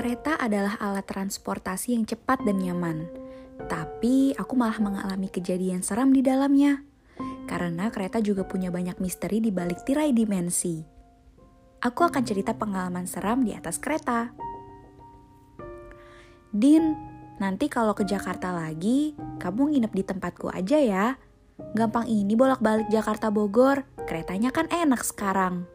Kereta adalah alat transportasi yang cepat dan nyaman. Tapi aku malah mengalami kejadian seram di dalamnya. Karena kereta juga punya banyak misteri di balik tirai dimensi. Aku akan cerita pengalaman seram di atas kereta. Din, nanti kalau ke Jakarta lagi, kamu nginep di tempatku aja ya. Gampang ini bolak-balik Jakarta Bogor, keretanya kan enak sekarang.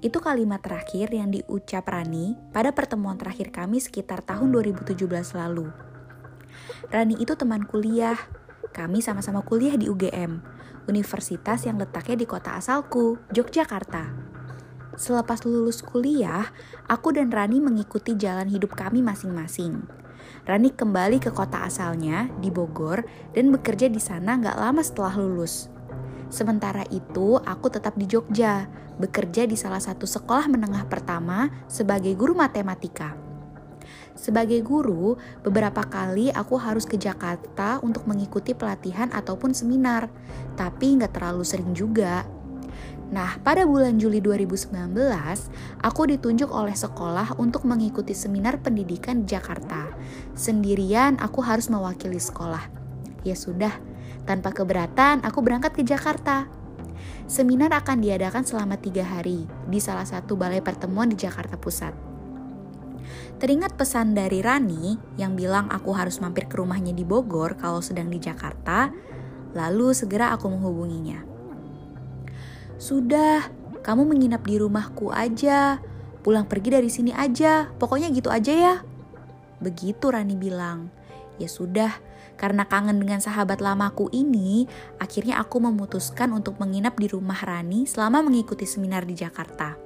Itu kalimat terakhir yang diucap Rani pada pertemuan terakhir kami sekitar tahun 2017 lalu. Rani itu teman kuliah. Kami sama-sama kuliah di UGM, universitas yang letaknya di kota asalku, Yogyakarta. Selepas lulus kuliah, aku dan Rani mengikuti jalan hidup kami masing-masing. Rani kembali ke kota asalnya di Bogor dan bekerja di sana nggak lama setelah lulus. Sementara itu, aku tetap di Jogja, bekerja di salah satu sekolah menengah pertama sebagai guru matematika. Sebagai guru, beberapa kali aku harus ke Jakarta untuk mengikuti pelatihan ataupun seminar, tapi nggak terlalu sering juga. Nah, pada bulan Juli 2019, aku ditunjuk oleh sekolah untuk mengikuti seminar pendidikan di Jakarta. Sendirian, aku harus mewakili sekolah. Ya sudah, tanpa keberatan, aku berangkat ke Jakarta. Seminar akan diadakan selama tiga hari di salah satu balai pertemuan di Jakarta Pusat. Teringat pesan dari Rani yang bilang aku harus mampir ke rumahnya di Bogor kalau sedang di Jakarta, lalu segera aku menghubunginya. Sudah, kamu menginap di rumahku aja. Pulang pergi dari sini aja. Pokoknya gitu aja ya. Begitu Rani bilang. Ya sudah, karena kangen dengan sahabat lamaku ini, akhirnya aku memutuskan untuk menginap di rumah Rani selama mengikuti seminar di Jakarta.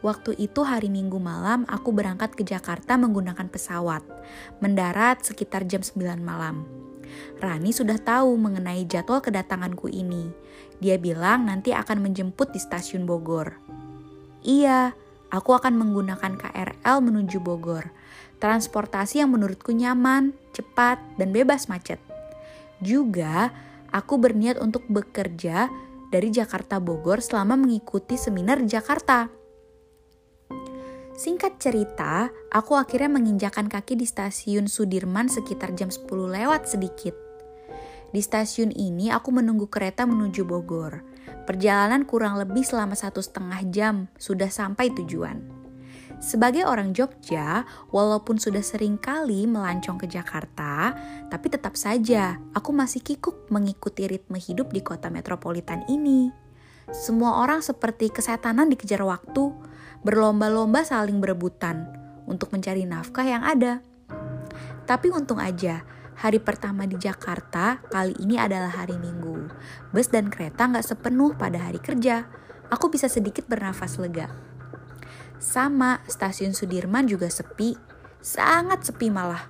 Waktu itu hari Minggu malam aku berangkat ke Jakarta menggunakan pesawat. Mendarat sekitar jam 9 malam. Rani sudah tahu mengenai jadwal kedatanganku ini. Dia bilang nanti akan menjemput di stasiun Bogor. Iya, aku akan menggunakan KRL menuju Bogor. Transportasi yang menurutku nyaman, cepat, dan bebas macet. Juga, aku berniat untuk bekerja dari Jakarta Bogor selama mengikuti seminar di Jakarta. Singkat cerita, aku akhirnya menginjakan kaki di stasiun Sudirman sekitar jam 10 lewat sedikit. Di stasiun ini aku menunggu kereta menuju Bogor. Perjalanan kurang lebih selama satu setengah jam sudah sampai tujuan. Sebagai orang Jogja, walaupun sudah sering kali melancong ke Jakarta, tapi tetap saja aku masih kikuk mengikuti ritme hidup di kota metropolitan ini. Semua orang seperti kesetanan dikejar waktu, berlomba-lomba saling berebutan untuk mencari nafkah yang ada. Tapi untung aja, hari pertama di Jakarta kali ini adalah hari Minggu. Bus dan kereta nggak sepenuh pada hari kerja. Aku bisa sedikit bernafas lega. Sama, stasiun Sudirman juga sepi. Sangat sepi malah.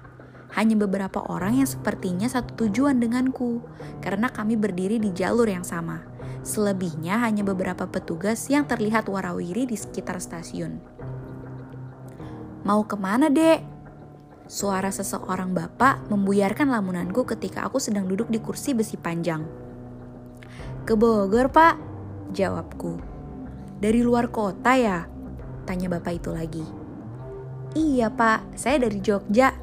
Hanya beberapa orang yang sepertinya satu tujuan denganku, karena kami berdiri di jalur yang sama. Selebihnya hanya beberapa petugas yang terlihat warawiri di sekitar stasiun. Mau ke mana, dek? Suara seseorang bapak membuyarkan lamunanku ketika aku sedang duduk di kursi besi panjang. Ke Bogor, pak, jawabku. Dari luar kota ya? Tanya bapak itu lagi. Iya, pak, saya dari Jogja.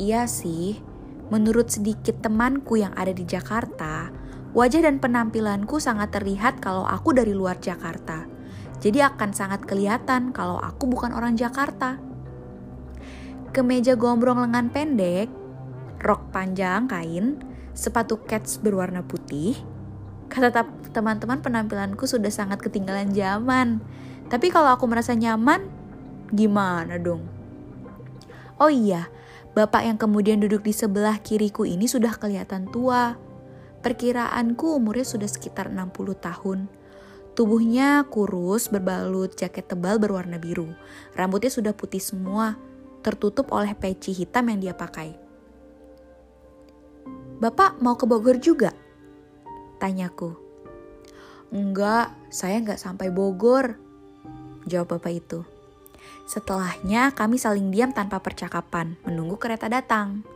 Iya sih, menurut sedikit temanku yang ada di Jakarta, Wajah dan penampilanku sangat terlihat kalau aku dari luar Jakarta. Jadi akan sangat kelihatan kalau aku bukan orang Jakarta. Kemeja gombrong lengan pendek, rok panjang kain, sepatu kets berwarna putih. Kata teman-teman penampilanku sudah sangat ketinggalan zaman. Tapi kalau aku merasa nyaman, gimana dong? Oh iya, bapak yang kemudian duduk di sebelah kiriku ini sudah kelihatan tua Perkiraanku umurnya sudah sekitar 60 tahun. Tubuhnya kurus, berbalut jaket tebal berwarna biru. Rambutnya sudah putih semua, tertutup oleh peci hitam yang dia pakai. Bapak mau ke Bogor juga? Tanyaku. Enggak, saya nggak sampai Bogor. Jawab bapak itu. Setelahnya kami saling diam tanpa percakapan, menunggu kereta datang.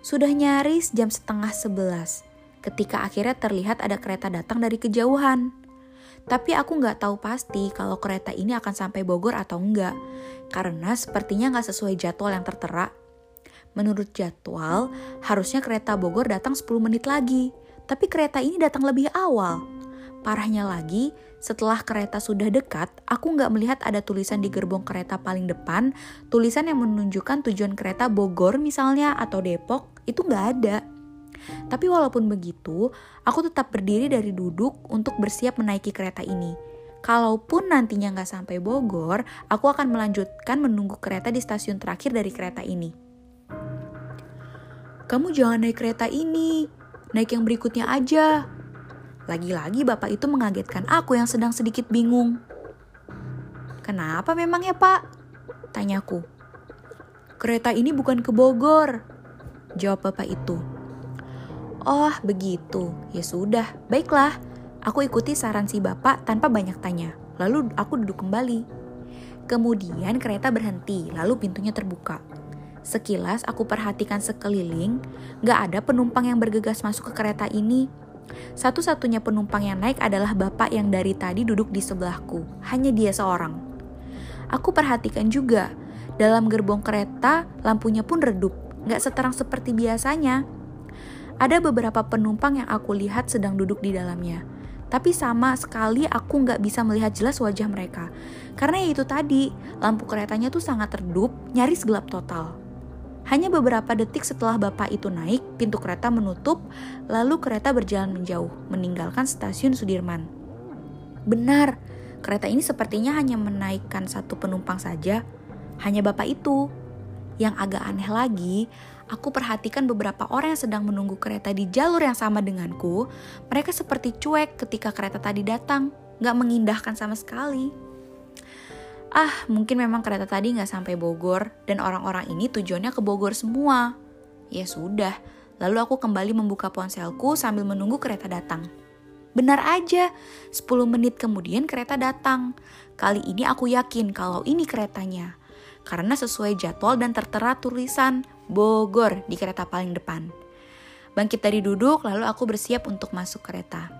Sudah nyaris jam setengah sebelas ketika akhirnya terlihat ada kereta datang dari kejauhan. Tapi aku nggak tahu pasti kalau kereta ini akan sampai Bogor atau enggak. Karena sepertinya nggak sesuai jadwal yang tertera. Menurut jadwal, harusnya kereta Bogor datang 10 menit lagi. Tapi kereta ini datang lebih awal. Parahnya lagi, setelah kereta sudah dekat, aku nggak melihat ada tulisan di gerbong kereta paling depan, tulisan yang menunjukkan tujuan kereta Bogor misalnya atau Depok, itu nggak ada. Tapi walaupun begitu, aku tetap berdiri dari duduk untuk bersiap menaiki kereta ini. Kalaupun nantinya nggak sampai Bogor, aku akan melanjutkan menunggu kereta di stasiun terakhir dari kereta ini. Kamu jangan naik kereta ini, naik yang berikutnya aja. Lagi-lagi bapak itu mengagetkan aku yang sedang sedikit bingung. Kenapa memang ya pak? Tanyaku. Kereta ini bukan ke Bogor, jawab bapak itu. Oh, begitu. Ya sudah, baiklah. Aku ikuti saran si bapak tanpa banyak tanya. Lalu aku duduk kembali. Kemudian kereta berhenti, lalu pintunya terbuka. Sekilas aku perhatikan sekeliling, gak ada penumpang yang bergegas masuk ke kereta ini. Satu-satunya penumpang yang naik adalah bapak yang dari tadi duduk di sebelahku. Hanya dia seorang. Aku perhatikan juga, dalam gerbong kereta lampunya pun redup, gak seterang seperti biasanya. Ada beberapa penumpang yang aku lihat sedang duduk di dalamnya. Tapi sama sekali aku nggak bisa melihat jelas wajah mereka. Karena ya itu tadi, lampu keretanya tuh sangat redup, nyaris gelap total. Hanya beberapa detik setelah bapak itu naik, pintu kereta menutup, lalu kereta berjalan menjauh, meninggalkan stasiun Sudirman. Benar, kereta ini sepertinya hanya menaikkan satu penumpang saja, hanya bapak itu. Yang agak aneh lagi, aku perhatikan beberapa orang yang sedang menunggu kereta di jalur yang sama denganku. Mereka seperti cuek ketika kereta tadi datang, gak mengindahkan sama sekali. Ah, mungkin memang kereta tadi gak sampai Bogor, dan orang-orang ini tujuannya ke Bogor semua. Ya sudah, lalu aku kembali membuka ponselku sambil menunggu kereta datang. Benar aja, 10 menit kemudian kereta datang. Kali ini aku yakin kalau ini keretanya karena sesuai jadwal dan tertera tulisan Bogor di kereta paling depan. Bangkit dari duduk, lalu aku bersiap untuk masuk kereta.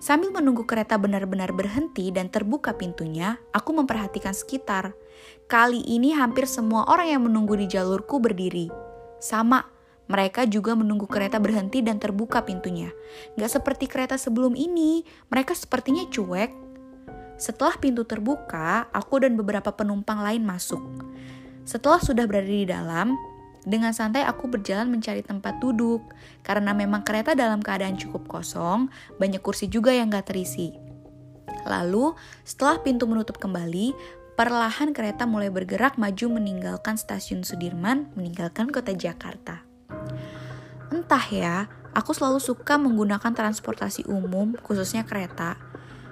Sambil menunggu kereta benar-benar berhenti dan terbuka pintunya, aku memperhatikan sekitar. Kali ini hampir semua orang yang menunggu di jalurku berdiri. Sama, mereka juga menunggu kereta berhenti dan terbuka pintunya. Gak seperti kereta sebelum ini, mereka sepertinya cuek setelah pintu terbuka, aku dan beberapa penumpang lain masuk. Setelah sudah berada di dalam, dengan santai aku berjalan mencari tempat duduk, karena memang kereta dalam keadaan cukup kosong, banyak kursi juga yang gak terisi. Lalu, setelah pintu menutup kembali, perlahan kereta mulai bergerak maju meninggalkan stasiun Sudirman, meninggalkan kota Jakarta. Entah ya, aku selalu suka menggunakan transportasi umum, khususnya kereta,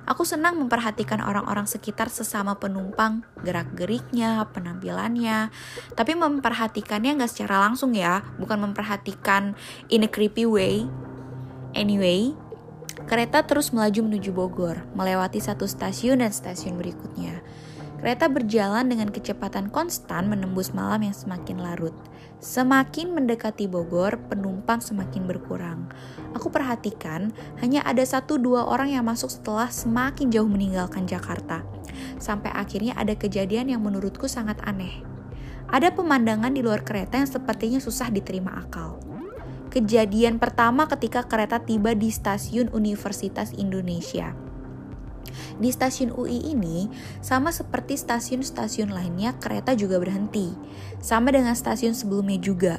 Aku senang memperhatikan orang-orang sekitar sesama penumpang, gerak-geriknya, penampilannya. Tapi memperhatikannya nggak secara langsung ya, bukan memperhatikan in a creepy way. Anyway, kereta terus melaju menuju Bogor, melewati satu stasiun dan stasiun berikutnya. Kereta berjalan dengan kecepatan konstan menembus malam yang semakin larut. Semakin mendekati Bogor, penumpang semakin berkurang. Aku perhatikan, hanya ada satu dua orang yang masuk setelah semakin jauh meninggalkan Jakarta. Sampai akhirnya ada kejadian yang menurutku sangat aneh. Ada pemandangan di luar kereta yang sepertinya susah diterima akal. Kejadian pertama ketika kereta tiba di stasiun Universitas Indonesia. Di stasiun UI ini, sama seperti stasiun-stasiun lainnya, kereta juga berhenti. Sama dengan stasiun sebelumnya juga,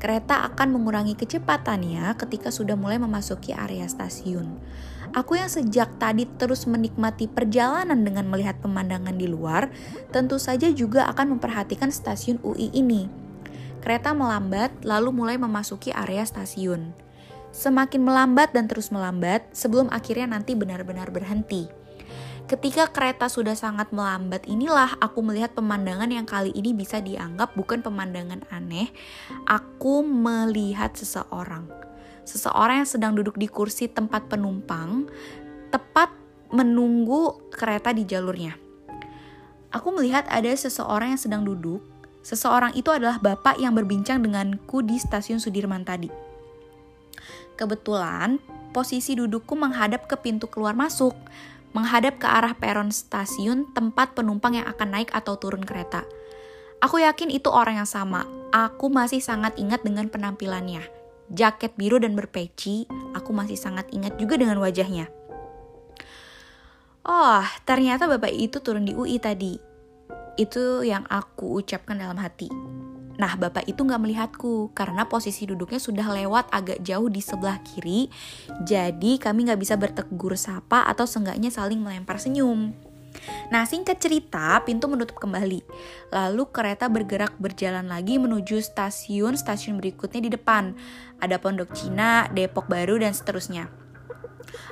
kereta akan mengurangi kecepatannya ketika sudah mulai memasuki area stasiun. Aku yang sejak tadi terus menikmati perjalanan dengan melihat pemandangan di luar, tentu saja juga akan memperhatikan stasiun UI ini. Kereta melambat lalu mulai memasuki area stasiun. Semakin melambat dan terus melambat sebelum akhirnya nanti benar-benar berhenti. Ketika kereta sudah sangat melambat inilah aku melihat pemandangan yang kali ini bisa dianggap bukan pemandangan aneh. Aku melihat seseorang. Seseorang yang sedang duduk di kursi tempat penumpang tepat menunggu kereta di jalurnya. Aku melihat ada seseorang yang sedang duduk. Seseorang itu adalah bapak yang berbincang denganku di stasiun Sudirman tadi. Kebetulan posisi dudukku menghadap ke pintu keluar masuk menghadap ke arah peron stasiun tempat penumpang yang akan naik atau turun kereta. Aku yakin itu orang yang sama. Aku masih sangat ingat dengan penampilannya. Jaket biru dan berpeci, aku masih sangat ingat juga dengan wajahnya. Oh, ternyata bapak itu turun di UI tadi. Itu yang aku ucapkan dalam hati. Nah, bapak itu nggak melihatku karena posisi duduknya sudah lewat agak jauh di sebelah kiri. Jadi kami nggak bisa bertegur sapa atau seenggaknya saling melempar senyum. Nah, singkat cerita, pintu menutup kembali. Lalu kereta bergerak berjalan lagi menuju stasiun-stasiun berikutnya di depan. Ada Pondok Cina, Depok Baru, dan seterusnya.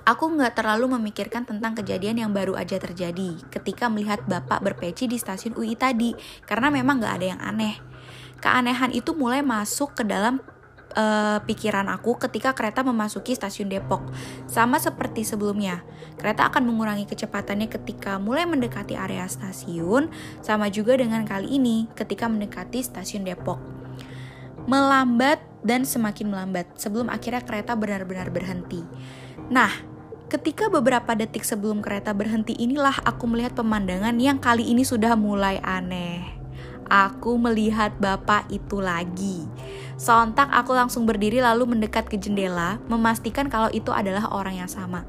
Aku nggak terlalu memikirkan tentang kejadian yang baru aja terjadi ketika melihat bapak berpeci di stasiun UI tadi, karena memang nggak ada yang aneh keanehan itu mulai masuk ke dalam uh, pikiran aku ketika kereta memasuki stasiun Depok. Sama seperti sebelumnya, kereta akan mengurangi kecepatannya ketika mulai mendekati area stasiun, sama juga dengan kali ini ketika mendekati stasiun Depok. Melambat dan semakin melambat sebelum akhirnya kereta benar-benar berhenti. Nah, ketika beberapa detik sebelum kereta berhenti inilah aku melihat pemandangan yang kali ini sudah mulai aneh aku melihat bapak itu lagi. Sontak aku langsung berdiri lalu mendekat ke jendela, memastikan kalau itu adalah orang yang sama.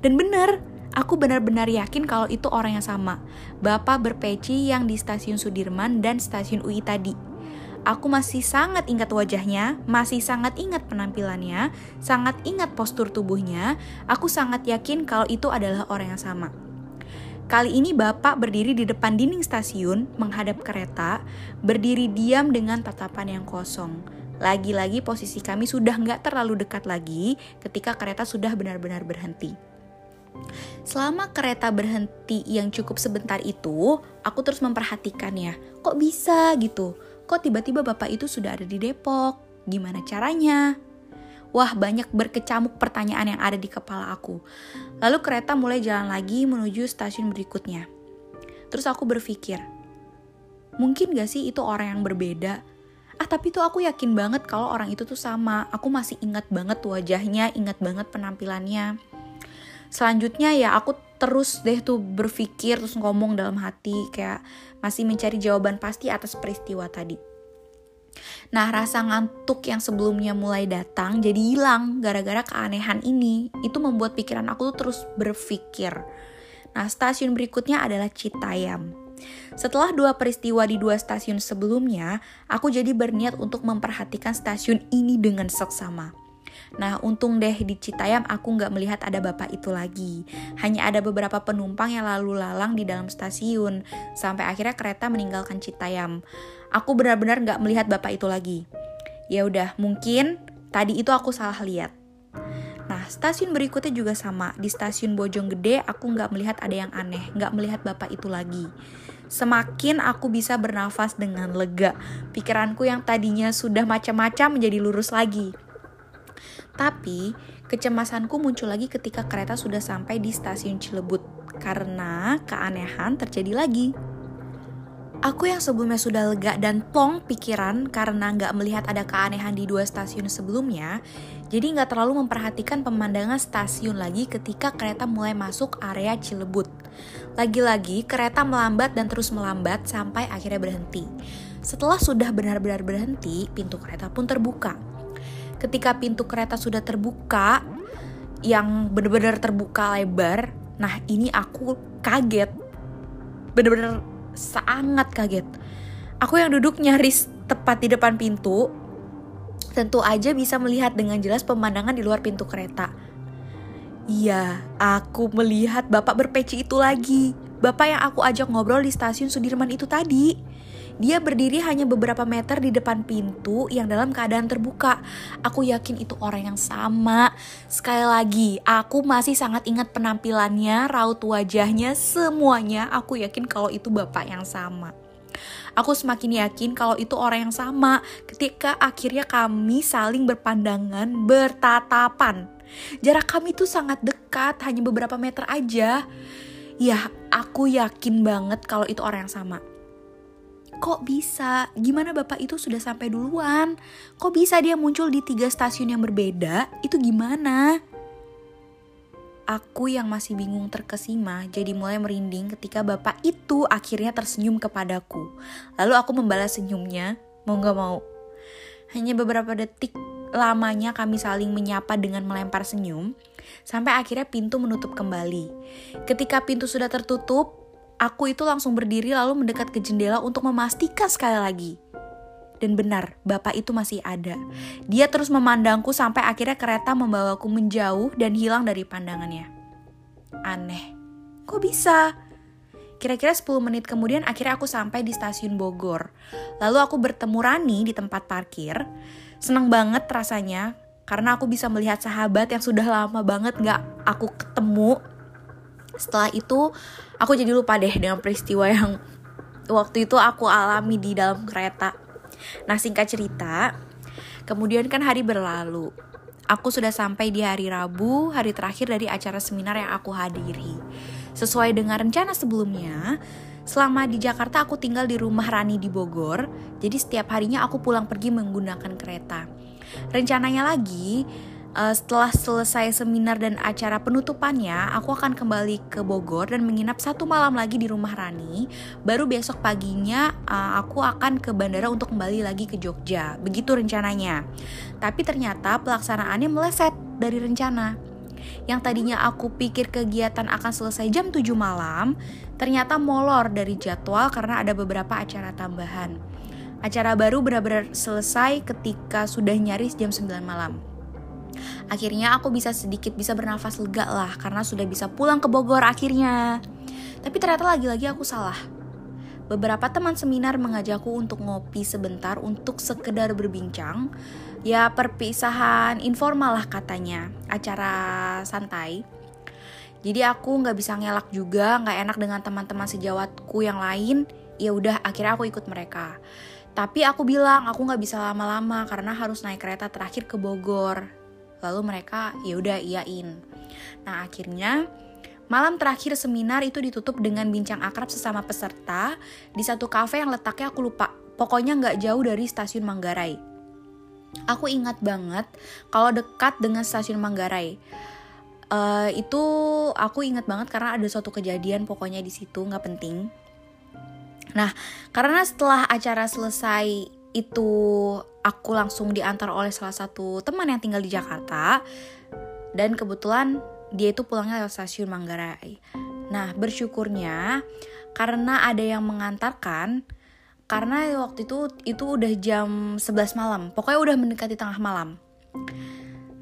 Dan benar, aku benar-benar yakin kalau itu orang yang sama. Bapak berpeci yang di stasiun Sudirman dan stasiun UI tadi. Aku masih sangat ingat wajahnya, masih sangat ingat penampilannya, sangat ingat postur tubuhnya. Aku sangat yakin kalau itu adalah orang yang sama. Kali ini bapak berdiri di depan dinding stasiun, menghadap kereta, berdiri diam dengan tatapan yang kosong. Lagi-lagi posisi kami sudah nggak terlalu dekat lagi ketika kereta sudah benar-benar berhenti. Selama kereta berhenti yang cukup sebentar itu, aku terus memperhatikannya. Kok bisa gitu? Kok tiba-tiba bapak itu sudah ada di Depok? Gimana caranya? Wah, banyak berkecamuk pertanyaan yang ada di kepala aku. Lalu kereta mulai jalan lagi menuju stasiun berikutnya. Terus aku berpikir, mungkin gak sih itu orang yang berbeda? Ah, tapi tuh aku yakin banget kalau orang itu tuh sama. Aku masih ingat banget wajahnya, ingat banget penampilannya. Selanjutnya ya aku terus deh tuh berpikir terus ngomong dalam hati kayak masih mencari jawaban pasti atas peristiwa tadi. Nah, rasa ngantuk yang sebelumnya mulai datang jadi hilang gara-gara keanehan ini. Itu membuat pikiran aku tuh terus berpikir. Nah, stasiun berikutnya adalah Citayam. Setelah dua peristiwa di dua stasiun sebelumnya, aku jadi berniat untuk memperhatikan stasiun ini dengan seksama. Nah, untung deh di Citayam aku nggak melihat ada bapak itu lagi. Hanya ada beberapa penumpang yang lalu lalang di dalam stasiun, sampai akhirnya kereta meninggalkan Citayam aku benar-benar nggak melihat bapak itu lagi. Ya udah, mungkin tadi itu aku salah lihat. Nah, stasiun berikutnya juga sama. Di stasiun Bojonggede, aku nggak melihat ada yang aneh, nggak melihat bapak itu lagi. Semakin aku bisa bernafas dengan lega, pikiranku yang tadinya sudah macam-macam menjadi lurus lagi. Tapi, kecemasanku muncul lagi ketika kereta sudah sampai di stasiun Cilebut, karena keanehan terjadi lagi. Aku yang sebelumnya sudah lega dan plong pikiran karena nggak melihat ada keanehan di dua stasiun sebelumnya, jadi nggak terlalu memperhatikan pemandangan stasiun lagi ketika kereta mulai masuk area Cilebut. Lagi-lagi kereta melambat dan terus melambat sampai akhirnya berhenti. Setelah sudah benar-benar berhenti, pintu kereta pun terbuka. Ketika pintu kereta sudah terbuka, yang benar-benar terbuka lebar, nah ini aku kaget. Bener-bener sangat kaget. Aku yang duduk nyaris tepat di depan pintu, tentu aja bisa melihat dengan jelas pemandangan di luar pintu kereta. Iya, aku melihat bapak berpeci itu lagi. Bapak yang aku ajak ngobrol di stasiun Sudirman itu tadi. Dia berdiri hanya beberapa meter di depan pintu yang dalam keadaan terbuka. Aku yakin itu orang yang sama. Sekali lagi, aku masih sangat ingat penampilannya, raut wajahnya, semuanya. Aku yakin kalau itu bapak yang sama. Aku semakin yakin kalau itu orang yang sama ketika akhirnya kami saling berpandangan, bertatapan. Jarak kami itu sangat dekat, hanya beberapa meter aja. Ya, aku yakin banget kalau itu orang yang sama kok bisa? Gimana bapak itu sudah sampai duluan? Kok bisa dia muncul di tiga stasiun yang berbeda? Itu gimana? Aku yang masih bingung terkesima jadi mulai merinding ketika bapak itu akhirnya tersenyum kepadaku. Lalu aku membalas senyumnya, mau gak mau. Hanya beberapa detik lamanya kami saling menyapa dengan melempar senyum, sampai akhirnya pintu menutup kembali. Ketika pintu sudah tertutup, aku itu langsung berdiri lalu mendekat ke jendela untuk memastikan sekali lagi. Dan benar, bapak itu masih ada. Dia terus memandangku sampai akhirnya kereta membawaku menjauh dan hilang dari pandangannya. Aneh, kok bisa? Kira-kira 10 menit kemudian akhirnya aku sampai di stasiun Bogor. Lalu aku bertemu Rani di tempat parkir. Senang banget rasanya karena aku bisa melihat sahabat yang sudah lama banget gak aku ketemu. Setelah itu aku jadi lupa deh dengan peristiwa yang waktu itu aku alami di dalam kereta. Nah singkat cerita, kemudian kan hari berlalu. Aku sudah sampai di hari Rabu, hari terakhir dari acara seminar yang aku hadiri. Sesuai dengan rencana sebelumnya, selama di Jakarta aku tinggal di rumah Rani di Bogor, jadi setiap harinya aku pulang pergi menggunakan kereta. Rencananya lagi, uh, setelah selesai seminar dan acara penutupannya, aku akan kembali ke Bogor dan menginap satu malam lagi di rumah Rani. Baru besok paginya uh, aku akan ke bandara untuk kembali lagi ke Jogja. Begitu rencananya. Tapi ternyata pelaksanaannya meleset dari rencana. Yang tadinya aku pikir kegiatan akan selesai jam 7 malam, ternyata molor dari jadwal karena ada beberapa acara tambahan. Acara baru benar-benar selesai ketika sudah nyaris jam 9 malam. Akhirnya aku bisa sedikit bisa bernafas lega lah karena sudah bisa pulang ke Bogor akhirnya. Tapi ternyata lagi-lagi aku salah. Beberapa teman seminar mengajakku untuk ngopi sebentar untuk sekedar berbincang. Ya perpisahan informal lah katanya, acara santai. Jadi aku nggak bisa ngelak juga, nggak enak dengan teman-teman sejawatku yang lain. Ya udah, akhirnya aku ikut mereka. Tapi aku bilang aku nggak bisa lama-lama karena harus naik kereta terakhir ke Bogor lalu mereka ya udah iyain nah akhirnya Malam terakhir seminar itu ditutup dengan bincang akrab sesama peserta di satu kafe yang letaknya aku lupa. Pokoknya nggak jauh dari stasiun Manggarai. Aku ingat banget kalau dekat dengan stasiun Manggarai. Uh, itu aku ingat banget karena ada suatu kejadian pokoknya di situ nggak penting. Nah, karena setelah acara selesai itu aku langsung diantar oleh salah satu teman yang tinggal di Jakarta dan kebetulan dia itu pulangnya lewat stasiun Manggarai. Nah, bersyukurnya karena ada yang mengantarkan karena waktu itu itu udah jam 11 malam. Pokoknya udah mendekati tengah malam.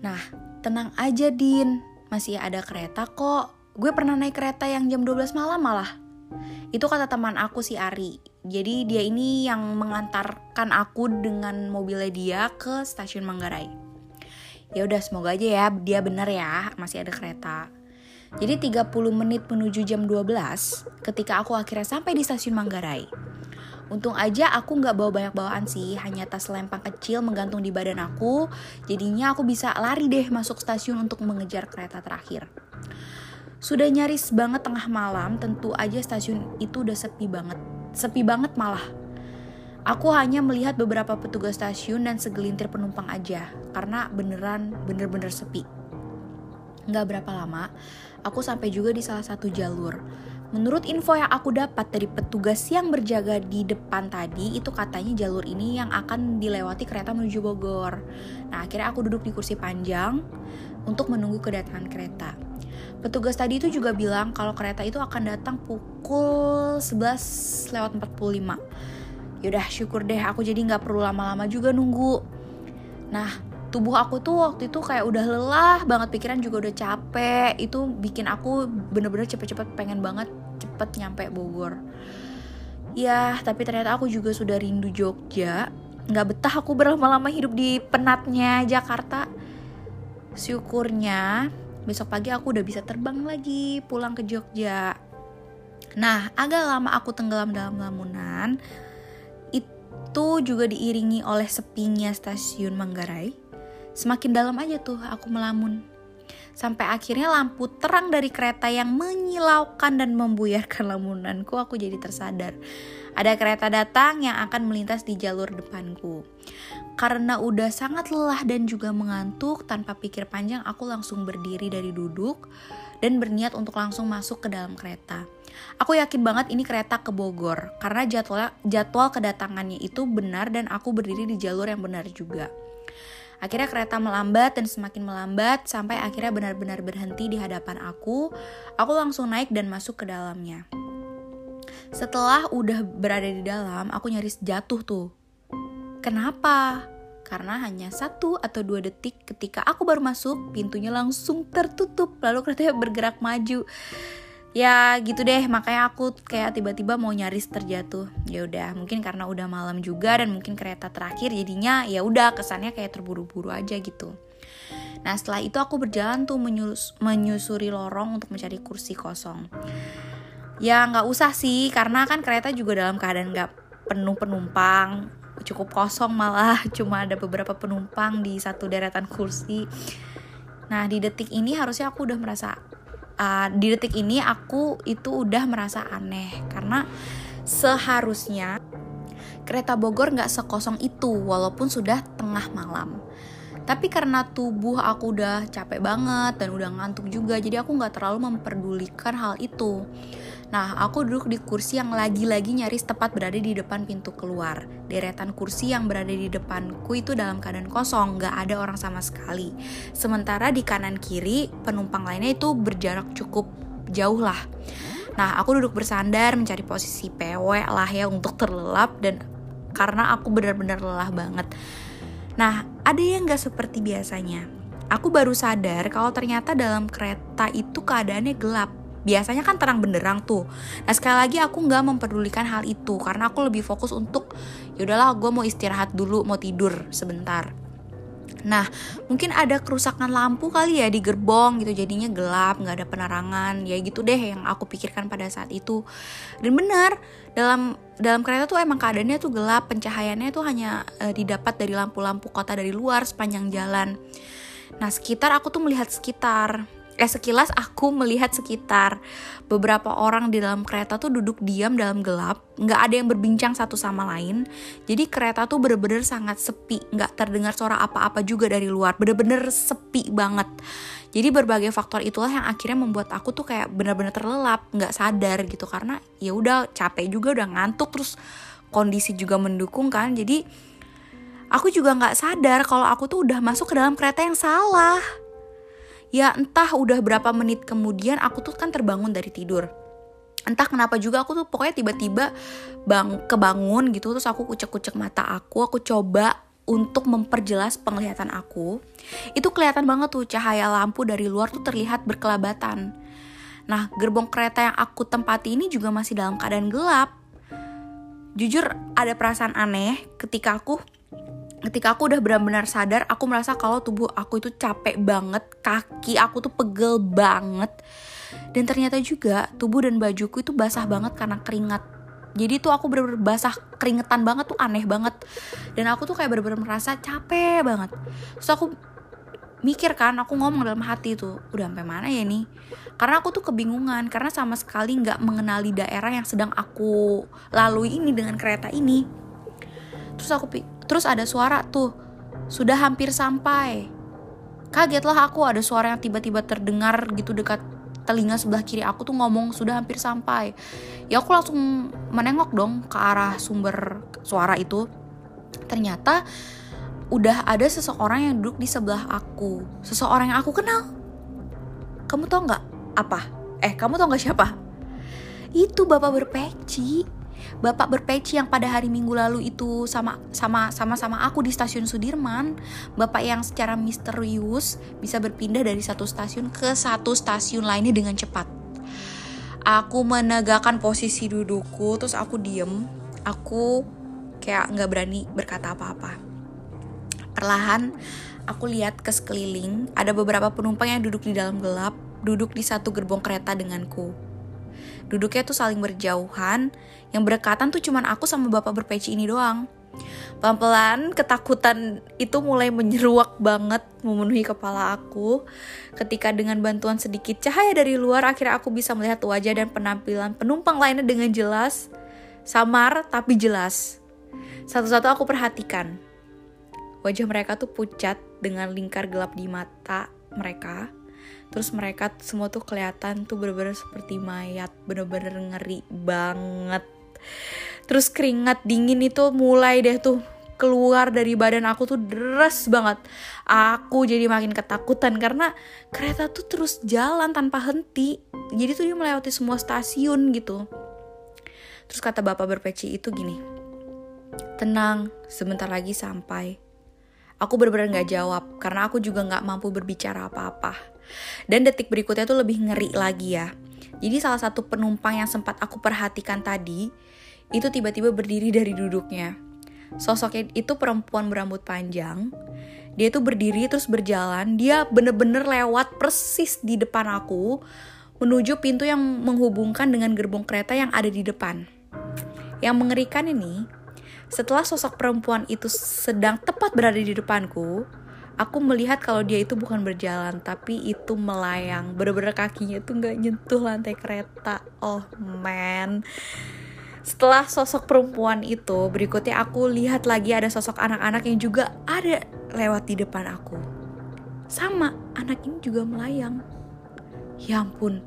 Nah, tenang aja Din, masih ada kereta kok. Gue pernah naik kereta yang jam 12 malam malah. Itu kata teman aku si Ari. Jadi dia ini yang mengantarkan aku dengan mobilnya dia ke stasiun Manggarai. Ya udah semoga aja ya dia bener ya, masih ada kereta. Jadi 30 menit menuju jam 12 ketika aku akhirnya sampai di stasiun Manggarai. Untung aja aku nggak bawa banyak bawaan sih, hanya tas lempang kecil menggantung di badan aku. Jadinya aku bisa lari deh masuk stasiun untuk mengejar kereta terakhir. Sudah nyaris banget tengah malam, tentu aja stasiun itu udah sepi banget. Sepi banget malah. Aku hanya melihat beberapa petugas stasiun dan segelintir penumpang aja, karena beneran bener-bener sepi. Nggak berapa lama, aku sampai juga di salah satu jalur. Menurut info yang aku dapat dari petugas yang berjaga di depan tadi, itu katanya jalur ini yang akan dilewati kereta menuju Bogor. Nah, akhirnya aku duduk di kursi panjang untuk menunggu kedatangan kereta. Petugas tadi itu juga bilang kalau kereta itu akan datang pukul 11 lewat 45. Yaudah syukur deh aku jadi nggak perlu lama-lama juga nunggu. Nah tubuh aku tuh waktu itu kayak udah lelah banget pikiran juga udah capek itu bikin aku bener-bener cepet-cepet pengen banget cepet nyampe Bogor ya tapi ternyata aku juga sudah rindu Jogja nggak betah aku berlama-lama hidup di penatnya Jakarta syukurnya besok pagi aku udah bisa terbang lagi pulang ke Jogja. Nah, agak lama aku tenggelam dalam lamunan. Itu juga diiringi oleh sepinya stasiun Manggarai. Semakin dalam aja tuh aku melamun. Sampai akhirnya lampu terang dari kereta yang menyilaukan dan membuyarkan lamunanku, aku jadi tersadar. Ada kereta datang yang akan melintas di jalur depanku. Karena udah sangat lelah dan juga mengantuk, tanpa pikir panjang aku langsung berdiri dari duduk dan berniat untuk langsung masuk ke dalam kereta. Aku yakin banget ini kereta ke Bogor karena jadwal jadwal kedatangannya itu benar dan aku berdiri di jalur yang benar juga. Akhirnya kereta melambat dan semakin melambat sampai akhirnya benar-benar berhenti di hadapan aku. Aku langsung naik dan masuk ke dalamnya. Setelah udah berada di dalam, aku nyaris jatuh tuh. Kenapa? Karena hanya satu atau dua detik ketika aku baru masuk, pintunya langsung tertutup, lalu keretanya bergerak maju. Ya gitu deh. Makanya aku kayak tiba-tiba mau nyaris terjatuh. Ya udah mungkin karena udah malam juga dan mungkin kereta terakhir jadinya ya udah kesannya kayak terburu-buru aja gitu. Nah setelah itu aku berjalan tuh menyus menyusuri lorong untuk mencari kursi kosong ya nggak usah sih karena kan kereta juga dalam keadaan nggak penuh penumpang cukup kosong malah cuma ada beberapa penumpang di satu deretan kursi nah di detik ini harusnya aku udah merasa uh, di detik ini aku itu udah merasa aneh karena seharusnya kereta Bogor nggak sekosong itu walaupun sudah tengah malam. Tapi karena tubuh aku udah capek banget dan udah ngantuk juga, jadi aku nggak terlalu memperdulikan hal itu. Nah, aku duduk di kursi yang lagi-lagi nyaris tepat berada di depan pintu keluar. Deretan kursi yang berada di depanku itu dalam keadaan kosong, gak ada orang sama sekali. Sementara di kanan kiri, penumpang lainnya itu berjarak cukup jauh lah. Nah, aku duduk bersandar mencari posisi PW lah ya untuk terlelap dan karena aku benar-benar lelah banget. Nah, ada yang gak seperti biasanya. Aku baru sadar kalau ternyata dalam kereta itu keadaannya gelap biasanya kan terang benderang tuh nah sekali lagi aku nggak memperdulikan hal itu karena aku lebih fokus untuk yaudahlah gue mau istirahat dulu mau tidur sebentar Nah, mungkin ada kerusakan lampu kali ya di gerbong gitu, jadinya gelap, nggak ada penerangan, ya gitu deh yang aku pikirkan pada saat itu. Dan benar, dalam dalam kereta tuh emang keadaannya tuh gelap, pencahayaannya tuh hanya e, didapat dari lampu-lampu kota dari luar sepanjang jalan. Nah, sekitar aku tuh melihat sekitar, eh sekilas aku melihat sekitar beberapa orang di dalam kereta tuh duduk diam dalam gelap. Nggak ada yang berbincang satu sama lain. Jadi kereta tuh bener-bener sangat sepi. Nggak terdengar suara apa-apa juga dari luar. Bener-bener sepi banget. Jadi berbagai faktor itulah yang akhirnya membuat aku tuh kayak bener-bener terlelap. Nggak sadar gitu. Karena ya udah capek juga udah ngantuk terus kondisi juga mendukung kan. Jadi aku juga nggak sadar kalau aku tuh udah masuk ke dalam kereta yang salah ya entah udah berapa menit kemudian aku tuh kan terbangun dari tidur. Entah kenapa juga aku tuh pokoknya tiba-tiba bang kebangun gitu terus aku kucek-kucek mata aku aku coba untuk memperjelas penglihatan aku. Itu kelihatan banget tuh cahaya lampu dari luar tuh terlihat berkelabatan. Nah gerbong kereta yang aku tempati ini juga masih dalam keadaan gelap. Jujur ada perasaan aneh ketika aku ketika aku udah benar-benar sadar aku merasa kalau tubuh aku itu capek banget kaki aku tuh pegel banget. Dan ternyata juga tubuh dan bajuku itu basah banget karena keringat. Jadi tuh aku bener-bener basah keringetan banget tuh aneh banget. Dan aku tuh kayak bener-bener merasa capek banget. Terus aku mikir kan aku ngomong dalam hati tuh udah sampai mana ya nih karena aku tuh kebingungan karena sama sekali nggak mengenali daerah yang sedang aku lalui ini dengan kereta ini. Terus aku Terus ada suara tuh, sudah hampir sampai. Kagetlah aku ada suara yang tiba-tiba terdengar gitu dekat telinga sebelah kiri aku tuh ngomong sudah hampir sampai. Ya aku langsung menengok dong ke arah sumber suara itu. Ternyata udah ada seseorang yang duduk di sebelah aku. Seseorang yang aku kenal. Kamu tau nggak apa? Eh, kamu tau nggak siapa? Itu bapak berpeci bapak berpeci yang pada hari minggu lalu itu sama sama sama sama aku di stasiun Sudirman. Bapak yang secara misterius bisa berpindah dari satu stasiun ke satu stasiun lainnya dengan cepat. Aku menegakkan posisi dudukku terus aku diem. Aku kayak nggak berani berkata apa-apa. Perlahan aku lihat ke sekeliling ada beberapa penumpang yang duduk di dalam gelap duduk di satu gerbong kereta denganku Duduknya tuh saling berjauhan, yang berdekatan tuh cuman aku sama bapak berpeci ini doang. Pelan-pelan ketakutan itu mulai menyeruak banget memenuhi kepala aku. Ketika dengan bantuan sedikit cahaya dari luar akhirnya aku bisa melihat wajah dan penampilan penumpang lainnya dengan jelas. Samar tapi jelas. Satu-satu aku perhatikan. Wajah mereka tuh pucat dengan lingkar gelap di mata mereka. Terus mereka semua tuh kelihatan tuh bener-bener seperti mayat, bener-bener ngeri banget. Terus keringat dingin itu mulai deh tuh keluar dari badan aku tuh deras banget. Aku jadi makin ketakutan karena kereta tuh terus jalan tanpa henti. Jadi tuh dia melewati semua stasiun gitu. Terus kata bapak berpeci itu gini, tenang, sebentar lagi sampai. Aku benar-benar gak jawab karena aku juga gak mampu berbicara apa-apa. Dan detik berikutnya tuh lebih ngeri lagi ya. Jadi salah satu penumpang yang sempat aku perhatikan tadi itu tiba-tiba berdiri dari duduknya. Sosoknya itu perempuan berambut panjang. Dia tuh berdiri terus berjalan. Dia bener-bener lewat persis di depan aku menuju pintu yang menghubungkan dengan gerbong kereta yang ada di depan. Yang mengerikan ini setelah sosok perempuan itu sedang tepat berada di depanku aku melihat kalau dia itu bukan berjalan tapi itu melayang bener-bener kakinya tuh nggak nyentuh lantai kereta oh man setelah sosok perempuan itu, berikutnya aku lihat lagi ada sosok anak-anak yang juga ada lewat di depan aku. Sama, anak ini juga melayang. Ya ampun,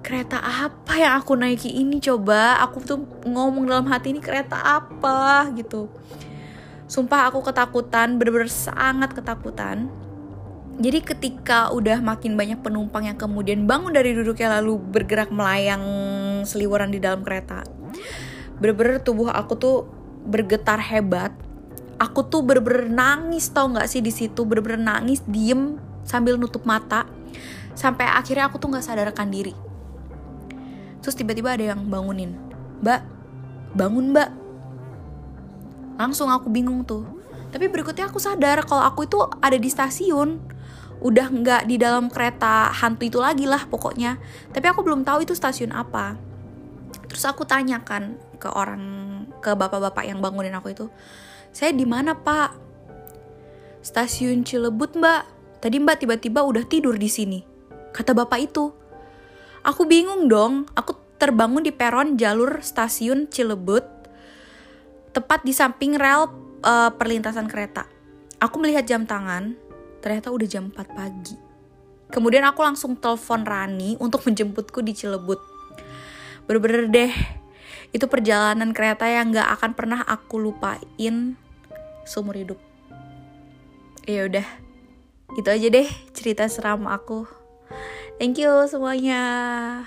kereta apa yang aku naiki ini coba? Aku tuh ngomong dalam hati ini kereta apa gitu. Sumpah aku ketakutan, bener-bener sangat ketakutan. Jadi ketika udah makin banyak penumpang yang kemudian bangun dari duduknya lalu bergerak melayang seliweran di dalam kereta. Bener-bener tubuh aku tuh bergetar hebat. Aku tuh bener-bener nangis tau gak sih di situ bener-bener nangis diem sambil nutup mata sampai akhirnya aku tuh nggak sadarkan diri. Terus tiba-tiba ada yang bangunin, Mbak, bangun Mbak. Langsung aku bingung tuh. Tapi berikutnya aku sadar kalau aku itu ada di stasiun. Udah nggak di dalam kereta hantu itu lagi lah pokoknya. Tapi aku belum tahu itu stasiun apa. Terus aku tanyakan ke orang ke bapak-bapak yang bangunin aku itu saya di mana pak? Stasiun Cilebut mbak. Tadi mbak tiba-tiba udah tidur di sini kata bapak itu. Aku bingung dong. Aku terbangun di peron jalur stasiun Cilebut tepat di samping rel uh, perlintasan kereta aku melihat jam tangan ternyata udah jam 4 pagi. Kemudian aku langsung telepon Rani untuk menjemputku di Cilebut. Bener-bener deh, itu perjalanan kereta yang gak akan pernah aku lupain seumur hidup. Ya udah, itu aja deh cerita seram aku. Thank you semuanya.